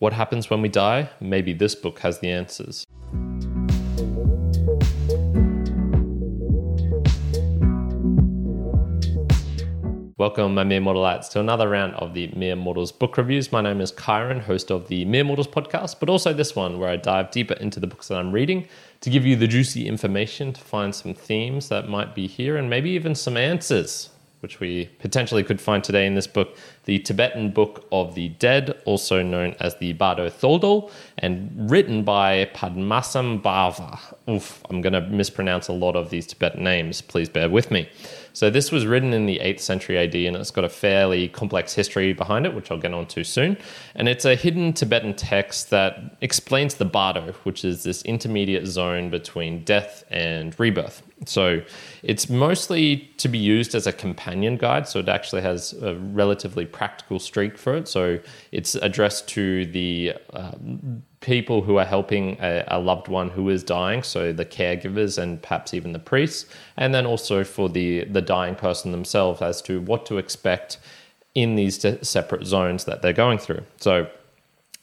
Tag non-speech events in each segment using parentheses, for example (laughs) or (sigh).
What happens when we die? Maybe this book has the answers. Welcome, my Mere Mortalites, to another round of the Mere Mortals book reviews. My name is Kyrin, host of the Mere Mortals podcast, but also this one where I dive deeper into the books that I'm reading to give you the juicy information to find some themes that might be here and maybe even some answers, which we potentially could find today in this book, the Tibetan Book of the Dead, also known as the Bardo Thodol, and written by Padmasambhava. Oof, I'm going to mispronounce a lot of these Tibetan names. Please bear with me. So this was written in the 8th century AD and it's got a fairly complex history behind it, which I'll get onto soon. And it's a hidden Tibetan text that explains the bardo, which is this intermediate zone between death and rebirth. So it's mostly to be used as a companion guide. So it actually has a relatively practical streak for it. So it's addressed to the uh, people who are helping a, a, loved one who is dying, so the caregivers and perhaps even the priests, and then also for the the dying person themselves as to what to expect in these separate zones that they're going through. So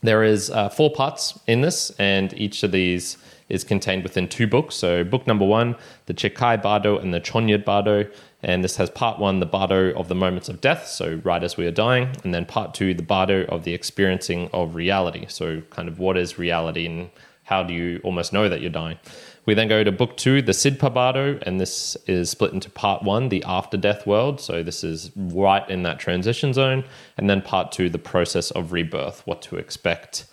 there is uh, four parts in this, and each of these is contained within two books. So book number one, the Chikai Bardo and the Chonyid Bardo, and this has part one, the bardo of the moments of death, so right as we are dying, and then part two, the bardo of the experiencing of reality. So, kind of what is reality and how do you almost know that you're dying? We then go to book two, the Sidpa Bardo, and this is split into part one, the after death world. So, this is right in that transition zone. And then part two, the process of rebirth, what to expect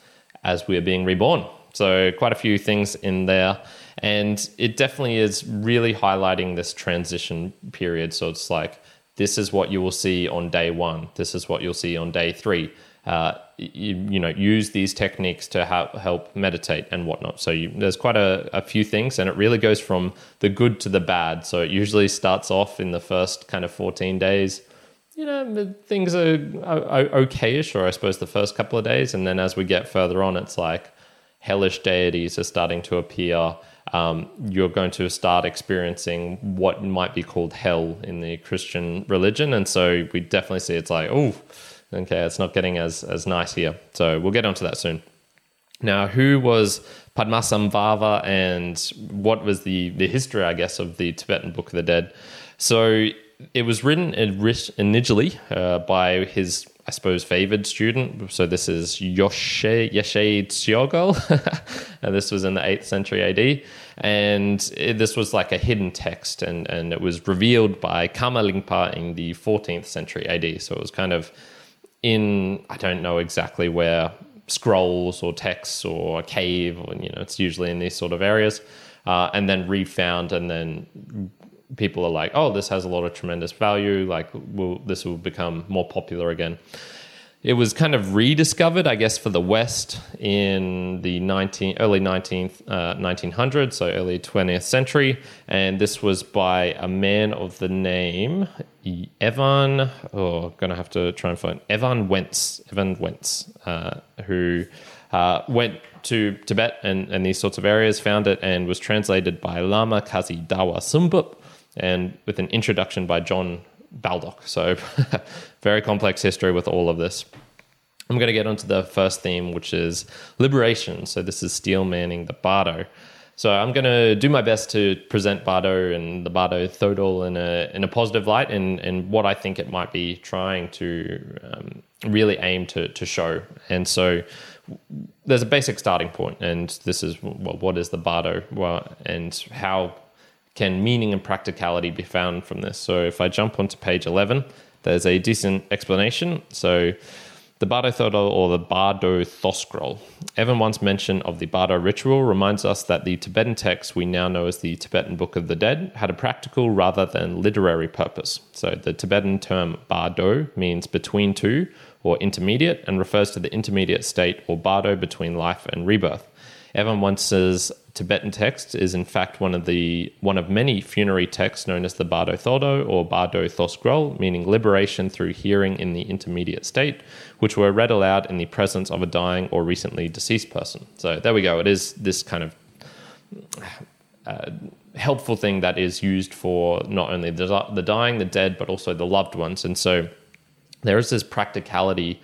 as we are being reborn. So, quite a few things in there. And it definitely is really highlighting this transition period. So it's like, this is what you will see on day one. This is what you'll see on day three. Uh, you, you, know, use these techniques to help, help meditate and whatnot. So you, there's quite a, a, few things, and it really goes from the good to the bad. So it usually starts off in the first kind of 14 days. You know, things are, are okayish, or I suppose the first couple of days, and then as we get further on, it's like hellish deities are starting to appear um, you're going to start experiencing what might be called hell in the Christian religion. And so we definitely see it's like, oh, okay, it's not getting as, as nice here. So we'll get onto that soon. Now, who was Padmasambhava and what was the, the history, I guess, of the Tibetan Book of the Dead? So it was written initially uh, by his I suppose, favored student. So this is Yoshe, Yeshe Tsogyal. and (laughs) this was in the 8th century AD. And it, this was like a hidden text, and, and it was revealed by Karma Lingpa in the 14th century AD. So it was kind of in, I don't know exactly where, scrolls or texts or a cave, or, you know, it's usually in these sort of areas. Uh, and then refound and then people are like, oh, this has a lot of tremendous value. Like, will this will become more popular again? It was kind of rediscovered, I guess, for the West in the 19, early 19th, uh, 1900s, so early 20th century. And this was by a man of the name Evan, oh, to have to try and find Evan Wentz, Evan Wentz, uh, who uh, went to Tibet and, and these sorts of areas, found it, and was translated by Lama Kazi Dawa Samdup and with an introduction by John Baldock. So, (laughs) very complex history with all of this. I'm going to get onto the first theme, which is liberation. So, this is Steel Manning the Bardo. So, I'm going to do my best to present Bardo and the Bardo Thodol in a, in a positive light and, and what I think it might be trying to um, really aim to, to show. And so, there's a basic starting point, and this is well, what is the Bardo well, and how can meaning and practicality be found from this? So if I jump onto page 11, there's a decent explanation. So the Bardo Thodol or the Bardo Thosgrol. Evan Wentz mention of the Bardo ritual reminds us that the Tibetan text we now know as the Tibetan Book of the Dead had a practical rather than literary purpose. So the Tibetan term Bardo means between two or intermediate and refers to the intermediate state or Bardo between life and rebirth. Evan Wentz Tibetan text is in fact one of the one of many funerary texts known as the Bardo Thodo or Bardo Thosgrol, meaning liberation through hearing in the intermediate state, which were read aloud in the presence of a dying or recently deceased person. So there we go. It is this kind of uh, helpful thing that is used for not only the, the dying, the dead, but also the loved ones. And so there is this practicality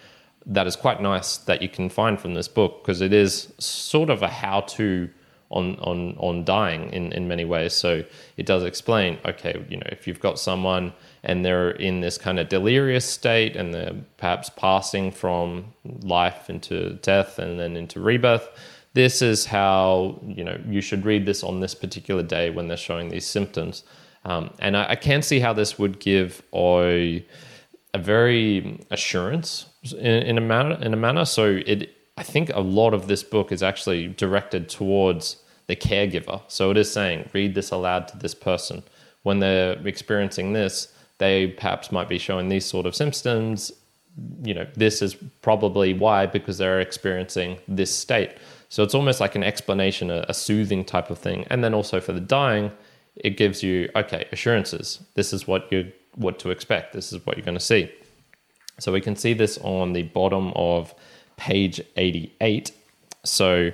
that is quite nice that you can find from this book because it is sort of a how to on on on dying in in many ways. So it does explain, okay, you know, if you've got someone and they're in this kind of delirious state and they're perhaps passing from life into death and then into rebirth, this is how you know you should read this on this particular day when they're showing these symptoms. Um, and I, I, can see how this would give a a very assurance in, in a manner in a manner. So it I think a lot of this book is actually directed towards the caregiver. So it is saying, read this aloud to this person. When they're experiencing this, they perhaps might be showing these sort of symptoms. You know, this is probably why, because they're experiencing this state. So it's almost like an explanation, a, a soothing type of thing. And then also for the dying, it gives you, okay, assurances. This is what you what to expect. This is what you're going to see. So we can see this on the bottom of page 88. So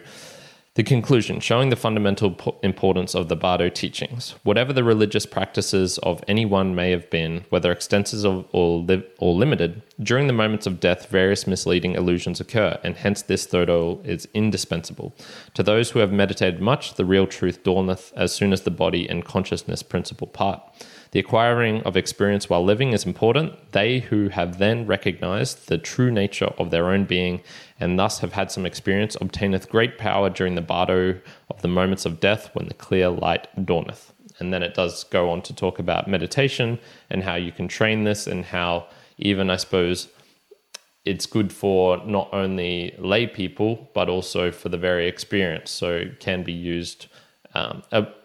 the conclusion, showing the fundamental importance of the Bardo teachings. Whatever the religious practices of anyone may have been, whether extensive or, li- or limited, during the moments of death, various misleading illusions occur, and hence this thodo is indispensable. To those who have meditated much, the real truth dawneth as soon as the body and consciousness principle part. The acquiring of experience while living is important. They who have then recognized the true nature of their own being and thus have had some experience obtaineth great power during the bardo of the moments of death when the clear light dawneth. And then it does go on to talk about meditation and how you can train this and how even, I suppose, it's good for not only lay people but also for the very experienced. So it can be used um,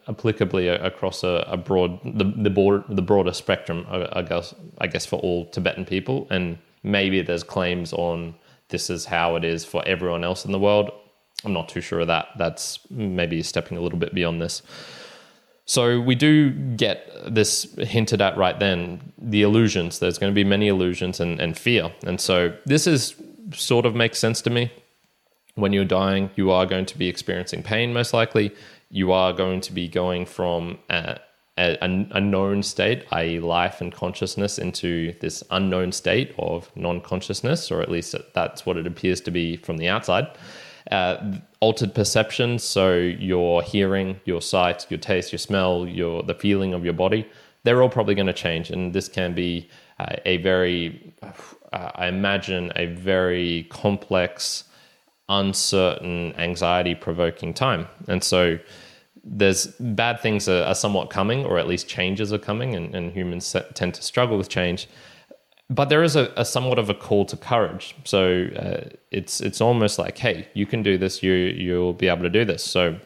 applicably across a, a, broad the the, broad, the broader spectrum. I, guess I guess for all Tibetan people, and maybe there's claims on this is how it is for everyone else in the world. I'm not too sure of that. That's maybe stepping a little bit beyond this. So we do get this hinted at right then the illusions. There's going to be many illusions and, and fear. And so this is sort of makes sense to me. When you're dying, you are going to be experiencing pain, most likely you are going to be going from a, a, a known state, i.e., life and consciousness, into this unknown state of non consciousness, or at least that's what it appears to be from the outside. Uh, altered perceptions, so your hearing, your sight, your taste, your smell, your the feeling of your body, they're all probably going to change, and this can be uh, a very, uh, I imagine, a very complex uncertain, anxiety provoking time. And so there's bad things are, are, somewhat coming, or at least changes are coming, and, and humans tend to struggle with change. But there is a, a somewhat of a call to courage. So uh, it's it's almost like, hey, you can do this. You you'll be able to do this. So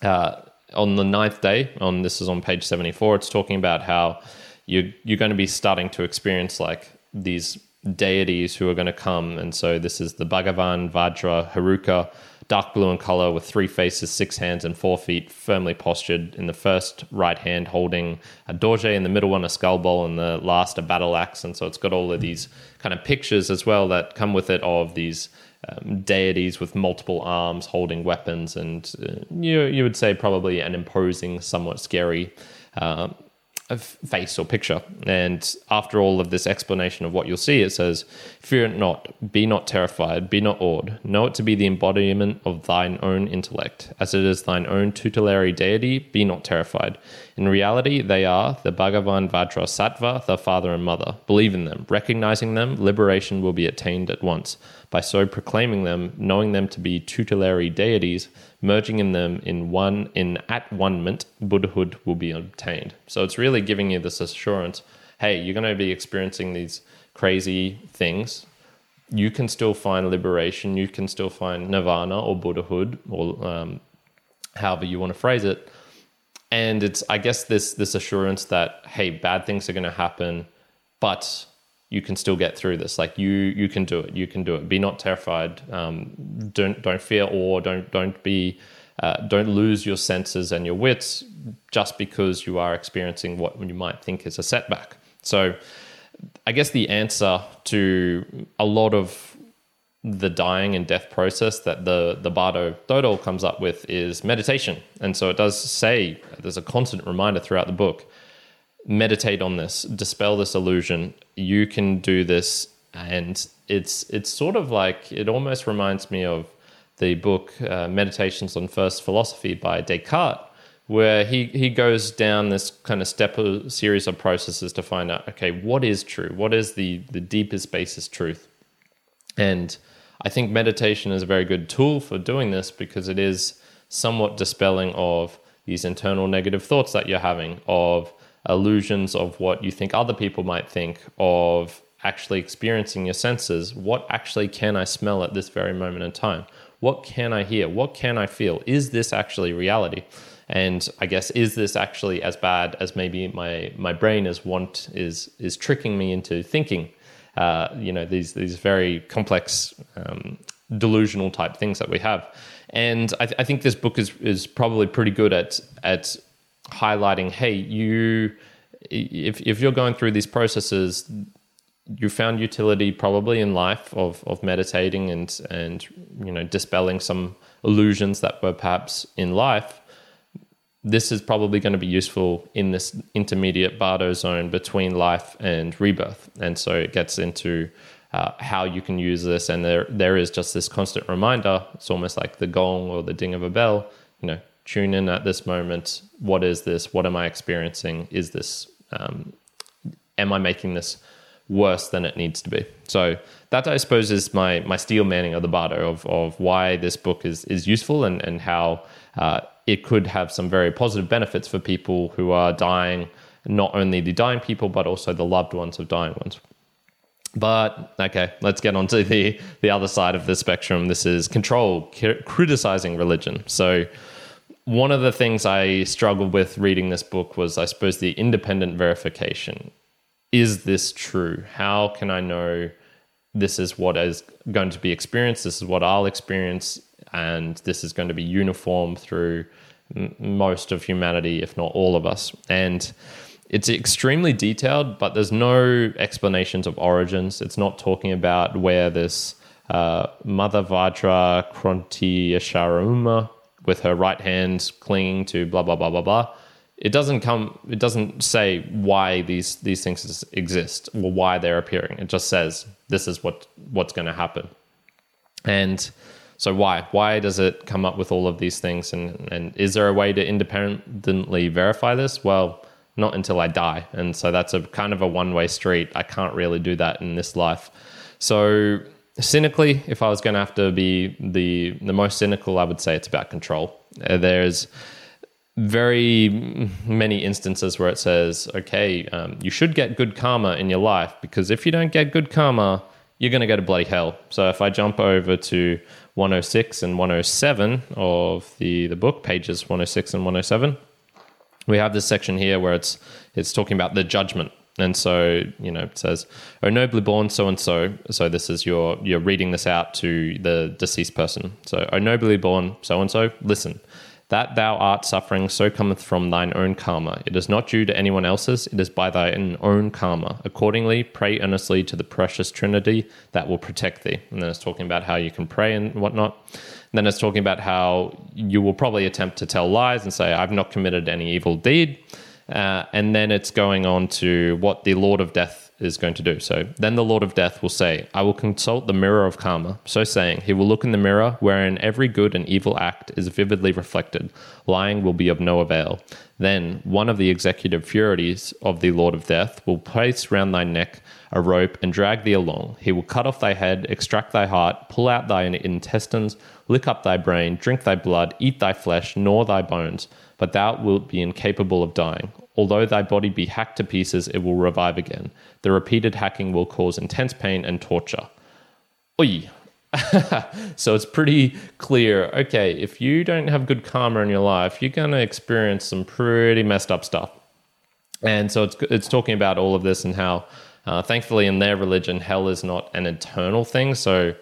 uh, on the ninth day, on this is on page seventy four. It's talking about how you you're going to be starting to experience like these deities who are going to come. And so this is the Bhagavan, Vajra, Heruka, dark blue in color with three faces, six hands, and four feet, firmly postured. In the first right hand, holding a dorje, in the middle one, a skull bowl, and the last, a battle axe. And so it's got all of these kind of pictures as well that come with it of these. Um, deities with multiple arms holding weapons, and uh, you you would say probably an imposing, somewhat scary uh, face or picture. And after all of this explanation of what you'll see, it says, Fear it not, be not terrified, be not awed. Know it to be the embodiment of thine own intellect. As it is thine own tutelary deity, be not terrified. In reality, they are the Bhagavan Vajra Sattva, the father and mother. Believe in them. Recognizing them, liberation will be attained at once. By so proclaiming them, knowing them to be tutelary deities, merging in them in one in at one moment, Buddhahood will be obtained. So it's really giving you this assurance: hey, you're going to be experiencing these crazy things. You can still find liberation. You can still find nirvana or Buddhahood, or um, however you want to phrase it and it's i guess this this assurance that hey bad things are going to happen but you can still get through this. Like you you can do it. You can do it. Be not terrified. Um, don't don't fear or don't don't be uh, don't lose your senses and your wits just because you are experiencing what you might think is a setback. So i guess the answer to a lot of the dying and death process that the the Bardo Thodo comes up with is meditation. And so it does say there's a constant reminder throughout the book. Meditate on this, dispel this illusion. You can do this. And it's it's sort of like it almost reminds me of the book uh, Meditations on First Philosophy by Descartes, where he he goes down this kind of step of series of processes to find out okay what is true, what is the the deepest basis truth, and I think meditation is a very good tool for doing this because it is somewhat dispelling of these internal negative thoughts that you're having of illusions of what you think other people might think of actually experiencing your senses. What actually can i smell at this very moment in time? What can i hear? What can i feel? Is this actually reality? And i guess is this actually as bad as maybe my my brain is want is is tricking me into thinking? Uh, you know these these very complex um, delusional type things that we have. And I, th- I think this book is is probably pretty good at at highlighting hey you if if you're going through these processes you found utility probably in life of of meditating and and you know dispelling some illusions that were perhaps in life this is probably going to be useful in this intermediate bardo zone between life and rebirth. And so it gets into uh, how you can use this. And there there is just this constant reminder. It's almost like the gong or the ding of a bell you know tune in at this moment what is this what am i experiencing is this um, am i making this worse than it needs to be. So that I suppose is my my steel manning of the Bardo of of why this book is is useful and and how uh, it could have some very positive benefits for people who are dying, not only the dying people but also the loved ones of dying ones. But okay, let's get on to the the other side of the spectrum. This is control, criticizing religion. So one of the things I struggled with reading this book was, I suppose, the independent verification is this true? How can I know this is what is going to be experienced? This is what I'll experience, and this is going to be uniform through m- most of humanity, if not all of us. And it's extremely detailed, but there's no explanations of origins. It's not talking about where this uh, Mother Vajra Kranti Kronti with her right hand clinging to blah, blah, blah, blah, blah. It doesn't come it doesn't say why these these things exist or why they're appearing. It just says this is what what's going to happen. And so why why does it come up with all of these things? And and is there a way to independently verify this? Well not until i die. And so that's a kind of a one way street. I can't really do that in this life. So cynically if i was going to have to be the the most cynical i would say it's about control uh, there's very many instances where it says, okay, um, you should get good karma in your life because if you don't get good karma, you're going to go to bloody hell. So if I jump over to 106 and 107 of the, the book, pages 106 and 107, we have this section here where it's it's talking about the judgment. And so, you know, it says, Oh nobly born so and so. So this is your you're reading this out to the deceased person. So, Oh nobly born so and so, listen. That thou art suffering so cometh from thine own karma. It is not due to anyone else's, it is by thine own karma. Accordingly, pray earnestly to the precious Trinity that will protect thee. And then it's talking about how you can pray and whatnot. And then it's talking about how you will probably attempt to tell lies and say, I've not committed any evil deed. Uh, and then it's going on to what the Lord of Death is going to do. So then the Lord of Death will say, I will consult the mirror of karma. So saying, he will look in the mirror wherein every good and evil act is vividly reflected. Lying will be of no avail. Then one of the executive furies of the Lord of Death will place round thy neck a rope and drag thee along. He will cut off thy head, extract thy heart, pull out thy intestines, lick up thy brain, drink thy blood, eat thy flesh, gnaw thy bones, but thou wilt be incapable of dying. Although thy body be hacked to pieces, it will revive again. The repeated hacking will cause intense pain and torture. Oi. (laughs) so it's pretty clear. Okay, if you don't have good karma in your life, you're going to experience some pretty messed up stuff. And so it's it's talking about all of this and how, uh, thankfully, in their religion, hell is not an eternal thing. So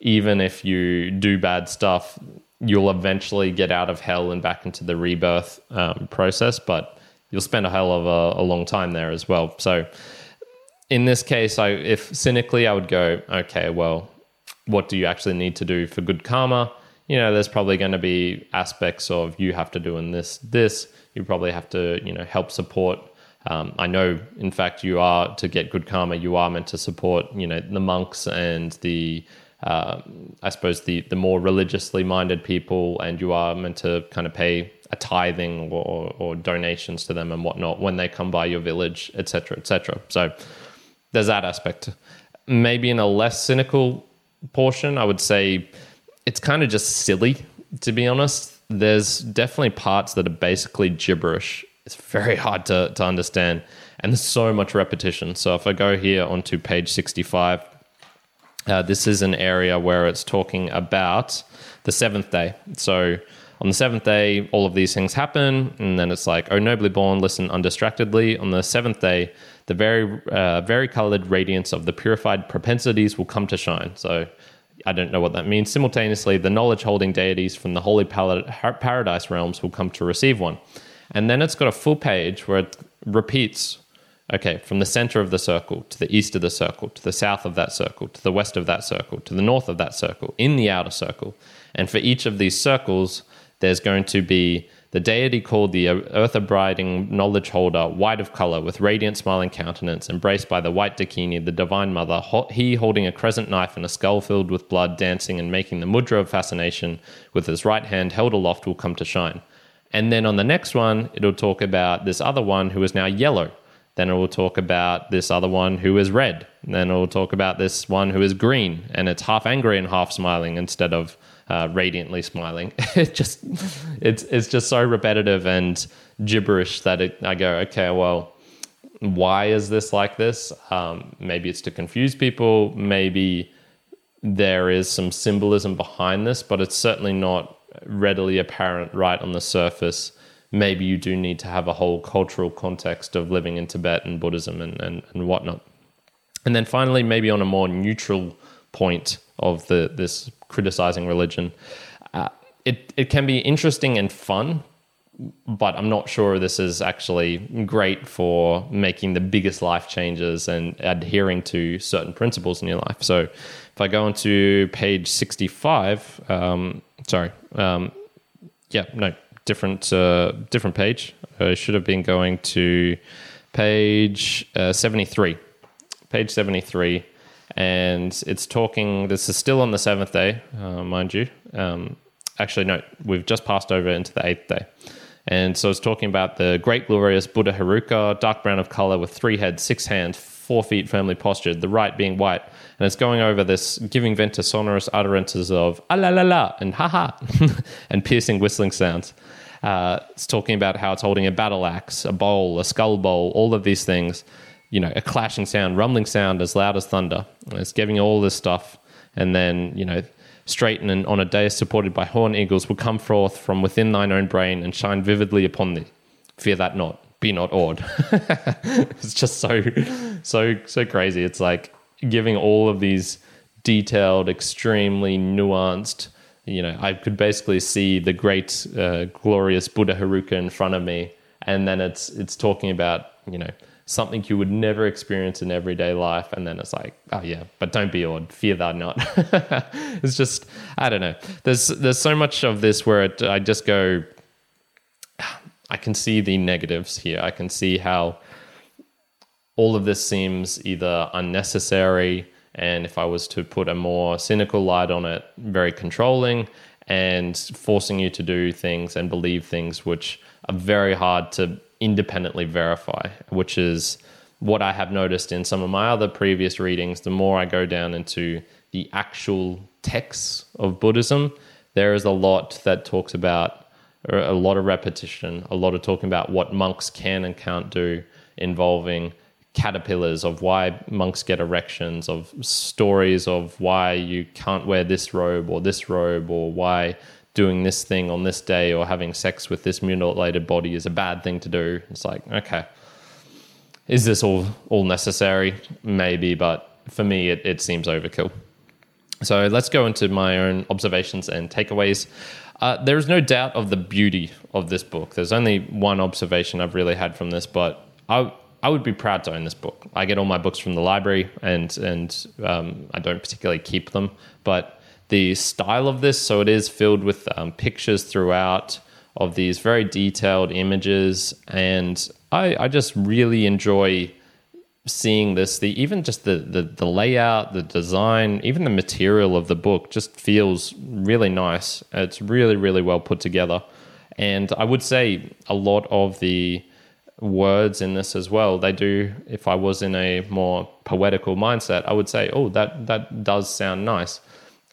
even if you do bad stuff, you'll eventually get out of hell and back into the rebirth um, process. But you'll spend a hell of a, a long time there as well. So in this case, I if cynically I would go, okay, well, what do you actually need to do for good karma? You know, there's probably going to be aspects of you have to do in this, this. You probably have to, you know, help support Um, I know, in fact, you are to get good karma. You are meant to support, you know, the monks and the, uh, I suppose, the the more religiously minded people, and you are meant to kind of pay a tithing or, or donations to them and whatnot when they come by your village, etc., etc. So there's that aspect. Maybe in a less cynical portion, I would say it's kind of just silly, to be honest. There's definitely parts that are basically gibberish. It's very hard to, to understand, and there's so much repetition. So if I go here onto page 65, uh, this is an area where it's talking about the seventh day. So on the seventh day, all of these things happen, and then it's like, "Oh, nobly born, listen undistractedly." On the seventh day, the very, uh, very colored radiance of the purified propensities will come to shine. So, I don't know what that means. Simultaneously, the knowledge-holding deities from the holy paradise realms will come to receive one, and then it's got a full page where it repeats. Okay, from the center of the circle to the east of the circle, to the south of that circle, to the west of that circle, to the north of that circle, in the outer circle. And for each of these circles, there's going to be the deity called the earth abiding knowledge holder, white of color, with radiant smiling countenance, embraced by the white Dakini, the divine mother, he holding a crescent knife and a skull filled with blood, dancing and making the mudra of fascination with his right hand held aloft will come to shine. And then on the next one, it'll talk about this other one who is now yellow. Then it will talk about this other one who is red. Then it will talk about this one who is green, and it's half angry and half smiling instead of uh, radiantly smiling. (laughs) it just it's it's just so repetitive and gibberish that it, I go, okay, well, why is this like this? Um, maybe it's to confuse people. Maybe there is some symbolism behind this, but it's certainly not readily apparent right on the surface. Maybe you do need to have a whole cultural context of living in Tibet and Buddhism and, and, and whatnot. And then finally, maybe on a more neutral point of the this criticizing religion. Uh, it it can be interesting and fun, but I'm not sure this is actually great for making the biggest life changes and adhering to certain principles in your life. So if I go onto page 65, um, sorry, um, yeah, no, different uh, different page. I should have been going to page uh, 73. Page 73 and it's talking. This is still on the seventh day, uh, mind you. Um, actually, no, we've just passed over into the eighth day. And so it's talking about the great glorious Buddha Heruka, dark brown of color with three heads, six hands, four feet firmly postured, the right being white. And it's going over this, giving vent to sonorous utterances of ah la la la and ha ha (laughs) and piercing whistling sounds. Uh, it's talking about how it's holding a battle axe, a bowl, a skull bowl, all of these things you know, a clashing sound, rumbling sound as loud as thunder. And it's giving all this stuff. And then, you know, straighten and on a day supported by horn eagles will come forth from within thine own brain and shine vividly upon thee. Fear that not, be not awed. (laughs) it's just so, so, so crazy. It's like giving all of these detailed, extremely nuanced, you know, I could basically see the great, uh, glorious Buddha Heruka in front of me. And then it's, it's talking about, you know, something you would never experience in everyday life. And then it's like, oh yeah, but don't be awed, fear thou not. (laughs) it's just, I don't know. There's there's so much of this where it, I just go, (sighs) I can see the negatives here. I can see how all of this seems either unnecessary and if I was to put a more cynical light on it, very controlling and forcing you to do things and believe things which are very hard to independently verify, which is what I have noticed in some of my other previous readings. The more I go down into the actual texts of Buddhism, there is a lot that talks about a lot of repetition, a lot of talking about what monks can and can't do, involving caterpillars of why monks get erections, of stories of why you can't wear this robe or this robe, or why doing this thing on this day or having sex with this mutilated body is a bad thing to do. It's like, okay, is this all all necessary? Maybe, but for me, it, it seems overkill. So let's go into my own observations and takeaways. Uh, there is no doubt of the beauty of this book. There's only one observation I've really had from this, but I I would be proud to own this book. I get all my books from the library, and and um, I don't particularly keep them, but the style of this. So it is filled with um, pictures throughout of these very detailed images, and I, I just really enjoy seeing this the even just the, the the layout the design even the material of the book just feels really nice it's really really well put together and i would say a lot of the words in this as well. They do if i was in a more poetical mindset i would say oh that that does sound nice.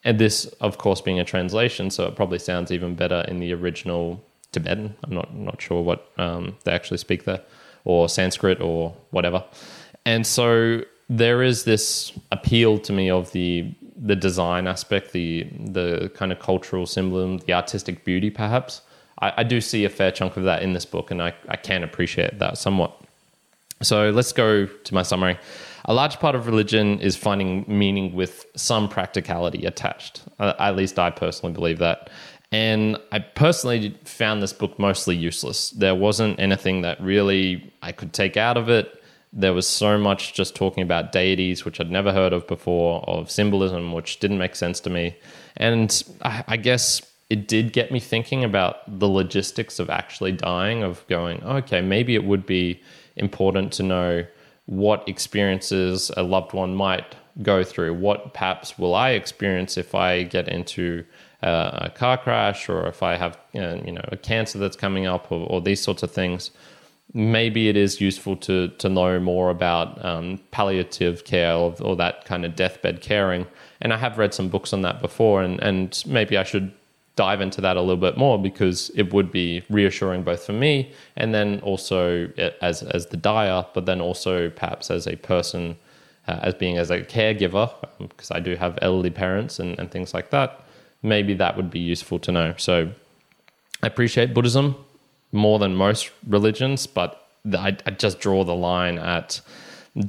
And this of course being a translation so it probably sounds even better in the original tibetan. I'm not not sure what um, they actually speak there or sanskrit or whatever. And so there is this appeal to me of the the design aspect, the the kind of cultural symbolism, the artistic beauty, perhaps. I, I do see a fair chunk of that in this book, and I, I can appreciate that somewhat. So let's go to my summary. A large part of religion is finding meaning with some practicality attached. Uh, at least I personally believe that. And I personally found this book mostly useless. There wasn't anything that really I could take out of it there was so much just talking about deities, which I'd never heard of before, of symbolism, which didn't make sense to me. And I, I guess it did get me thinking about the logistics of actually dying, of going, okay, maybe it would be important to know what experiences a loved one might go through. What perhaps will I experience if I get into a car crash or if I have you know, a cancer that's coming up or, or these sorts of things maybe it is useful to to know more about um, palliative care or, or, that kind of deathbed caring. And I have read some books on that before, and and maybe I should dive into that a little bit more because it would be reassuring both for me and then also as as the dyer, but then also perhaps as a person. Uh, as being as a caregiver, because um, I do have elderly parents and, and things like that, maybe that would be useful to know. So I appreciate Buddhism more than most religions, but I, I just draw the line at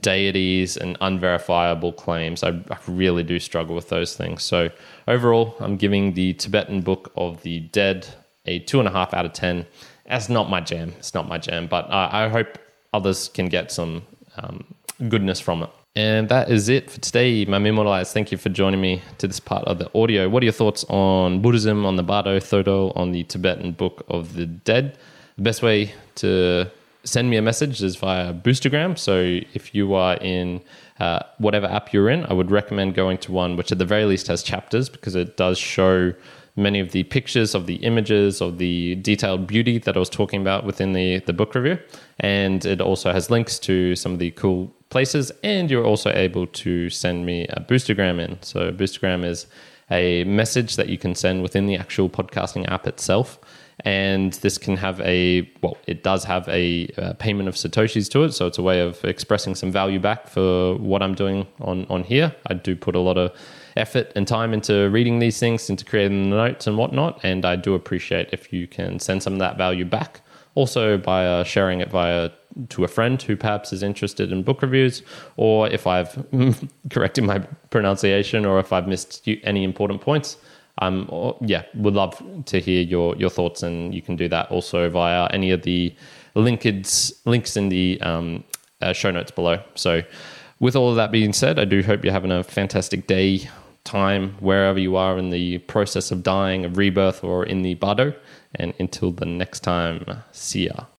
deities and unverifiable claims. I, I, really do struggle with those things. So overall, I'm giving the Tibetan Book of the Dead a two and a half out of ten. That's not my jam. It's not my jam, but I, I hope others can get some um, goodness from it. And that is it for today, my Mere Mortalites. Thank you for joining me to this part of the audio. What are your thoughts on Buddhism, on the Bardo Thodo, on the Tibetan Book of the Dead? The best way to send me a message is via Boostagram. So if you are in uh, whatever app you're in, I would recommend going to one which at the very least has chapters because it does show many of the pictures of the images of the detailed beauty that I was talking about within the, the book review. And it also has links to some of the cool places. And you're also able to send me a Boostagram in. So Boostagram is a message that you can send within the actual podcasting app itself and this can have a well it does have a, uh, payment of satoshis to it. So it's a way of expressing some value back for what i'm doing on on here. I do put a lot of effort and time into reading these things into creating the notes and whatnot. And i do appreciate if you can send some of that value back. Also by uh, sharing it via to a friend who perhaps is interested in book reviews or if i've (laughs) corrected my pronunciation or if i've missed any important points um, or, yeah, would love to hear your your thoughts, and you can do that also via any of the linkeds links in the um, uh, show notes below. So, with all of that being said, I do hope you're having a fantastic day, time, wherever you are in the process of dying, of rebirth, or in the bardo. And until the next time, see ya.